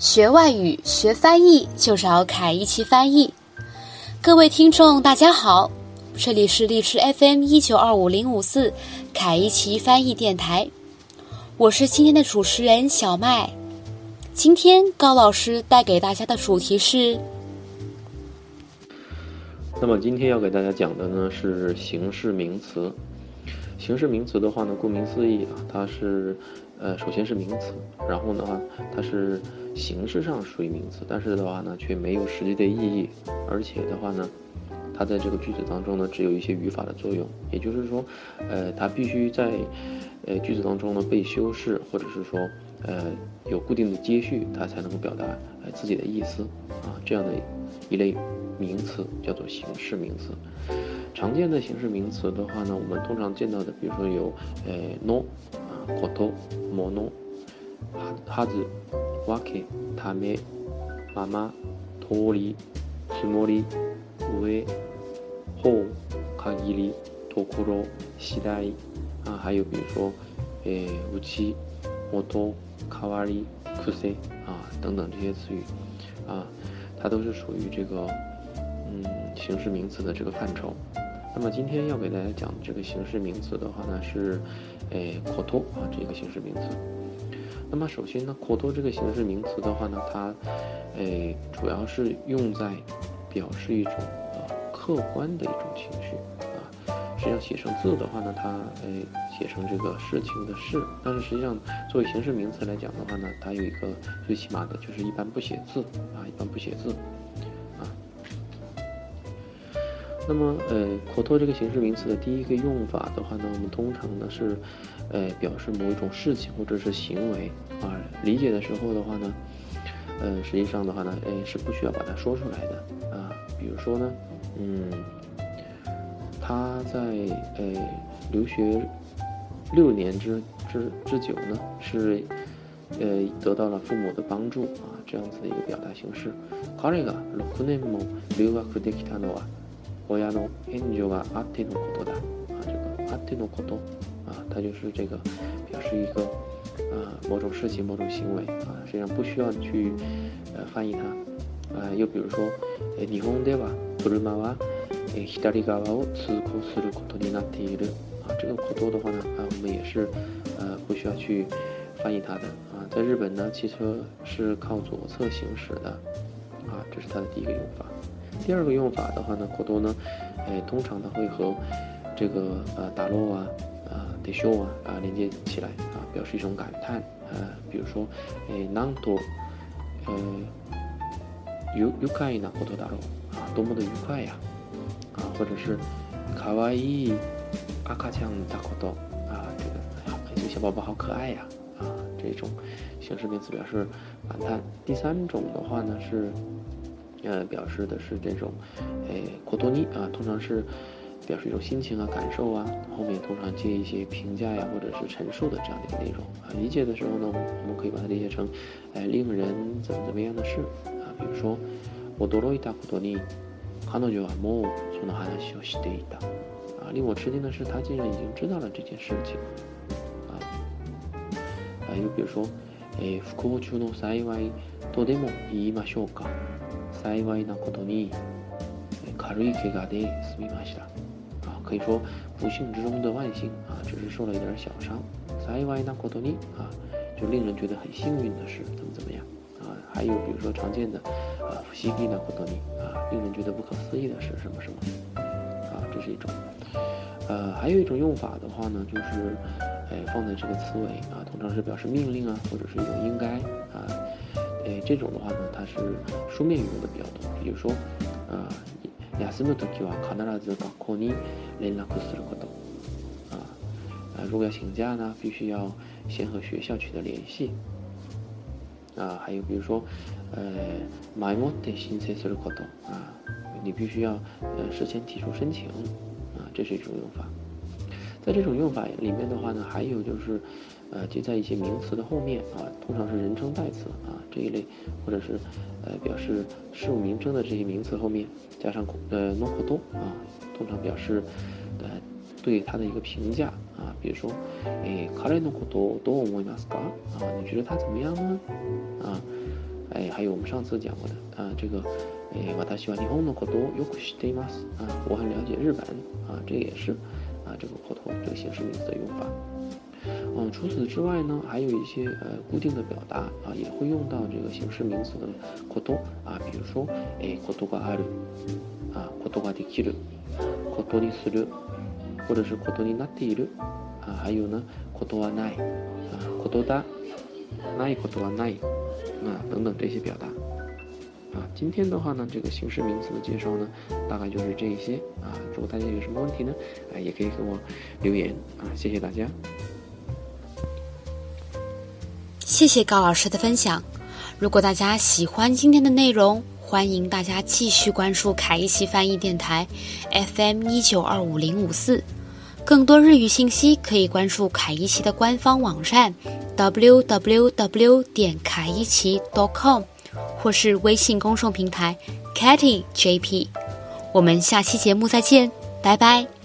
学外语、学翻译就找凯一奇翻译。各位听众，大家好，这里是荔枝 FM 一九二五零五四凯一奇翻译电台，我是今天的主持人小麦。今天高老师带给大家的主题是。那么今天要给大家讲的呢是形式名词。形式名词的话呢，顾名思义啊，它是，呃，首先是名词，然后的话，它是形式上属于名词，但是的话呢，却没有实际的意义，而且的话呢，它在这个句子当中呢，只有一些语法的作用，也就是说，呃，它必须在，呃，句子当中呢被修饰，或者是说，呃，有固定的接续，它才能够表达呃自己的意思啊，这样的一类名词叫做形式名词。常见的形式名词的话呢，我们通常见到的，比如说有，呃，no 啊，koto、mono、はず、わけ、ため、まま、通り、つもり、上、ほ限り、ところ、次第啊，还有比如说，呃，うち、もと、代わり、癖啊等等这些词语啊，它都是属于这个。嗯，形式名词的这个范畴。那么今天要给大家讲的这个形式名词的话呢，是，诶，koto 啊，这个形式名词。那么首先呢，koto 这个形式名词的话呢，它，诶，主要是用在表示一种呃客观的一种情绪啊。实际上写成字的话呢，它诶写成这个事情的事，但是实际上作为形式名词来讲的话呢，它有一个最起码的就是一般不写字啊，一般不写字。那么，呃，口头这个形式名词的第一个用法的话呢，我们通常呢是，呃，表示某一种事情或者是行为啊。理解的时候的话呢，呃，实际上的话呢，哎，是不需要把它说出来的啊。比如说呢，嗯，他在呃留学六年之之之久呢，是呃得到了父母的帮助啊，这样子的一个表达形式。彼が六年も留学できたのは。 親の援助があってのことだ啊，这个あってのこと啊，它就是这个表示一个啊某种事情、某种行为啊，实际上不需要去呃翻译它啊。又比如说，日本では車は左側を通行することになっている啊，这个こと的话呢啊，我们也是呃不需要去翻译它的啊。在日本呢，汽车是靠左侧行驶的啊，这是它的第一个用法。 第二个用法的话呢，过多呢，诶，通常呢会和这个呃打落啊、啊得秀啊啊连接起来啊，表示一种感叹呃，比如说诶，なんと呃愉愉快なことだろう啊，多么的愉快呀啊，或者是可愛い赤ちゃんだこと啊，这个这个小宝宝好可爱呀啊，这种形式名词表示感叹。第三种的话呢是。 呃，表示的是这种，诶，过多尼啊，通常是表示一种心情啊、感受啊，后面通常接一些评价呀，或者是陈述的这样的一个内容啊。理解的时候呢，我们可以把它理解成，哎，令人怎么怎么样的事啊，比如说，我多罗伊达过多尼，彼女はもうその話をしていた啊，令我吃惊的是，他竟然已经知道了这件事情啊。啊，又比如说， 诶，不幸中の幸いとでも言いましょうか。幸いなことに軽い怪我で済みました啊，可以说不幸之中的万幸啊，只是受了一点小伤。幸いなことに啊，就令人觉得很幸运的事，怎么怎么样啊？还有比如说常见的啊，不思議なことに啊，令人觉得不可思议的是什么什么啊？这是一种。呃，还有一种用法的话呢，就是 哎放在这个词尾啊，通常是表示命令啊，或者是一种应该啊。哎，这种的话呢，它是书面语用的比较多。比如说，啊，休むときは必ず学校に連絡すること。啊，啊，如果要请假呢，必须要先和学校取得联系。啊，还有比如说，呃，前もって申請すること。啊，你必须要呃事先提出申请。啊，这是一种用法。 在这种用法里面的话呢，还有就是。呃，接在一些名词的后面啊，通常是人称代词啊这一类，或者是呃表示事物名称的这些名词后面加上呃 no 口多啊，通常表示呃对他的一个评价啊，比如说诶，彼のことどう思いますか啊？你觉得他怎么样呢？啊，哎， 哎，还有我们上次讲过的啊，这个哎，我喜欢日本のことをよく知っています啊，我很了解日本啊，这也是啊 这个口头这个形式名词的用法。嗯，除此之外呢，还有一些呃固定的表达啊，也会用到这个形式名词的こと啊，比如说哎，ことがある啊，ことができる、ことにする，或者是ことになっている啊，还有呢，ことはない啊，ことだ、ないことはない啊等等这些表达啊。今天的话呢，这个形式名词的介绍呢，大概就是这一些啊。如果大家有什么问题呢，啊，也可以给我留言啊。谢谢大家。谢谢高老师的分享。如果大家喜欢今天的内容，欢迎大家继续关注凯一奇翻译电台 FM 一九二五零五四，更多日语信息可以关注凯一奇的官方网站 www 点凯一奇 .com，或是微信公众平台 k a t t y JP。我们下期节目再见，拜拜。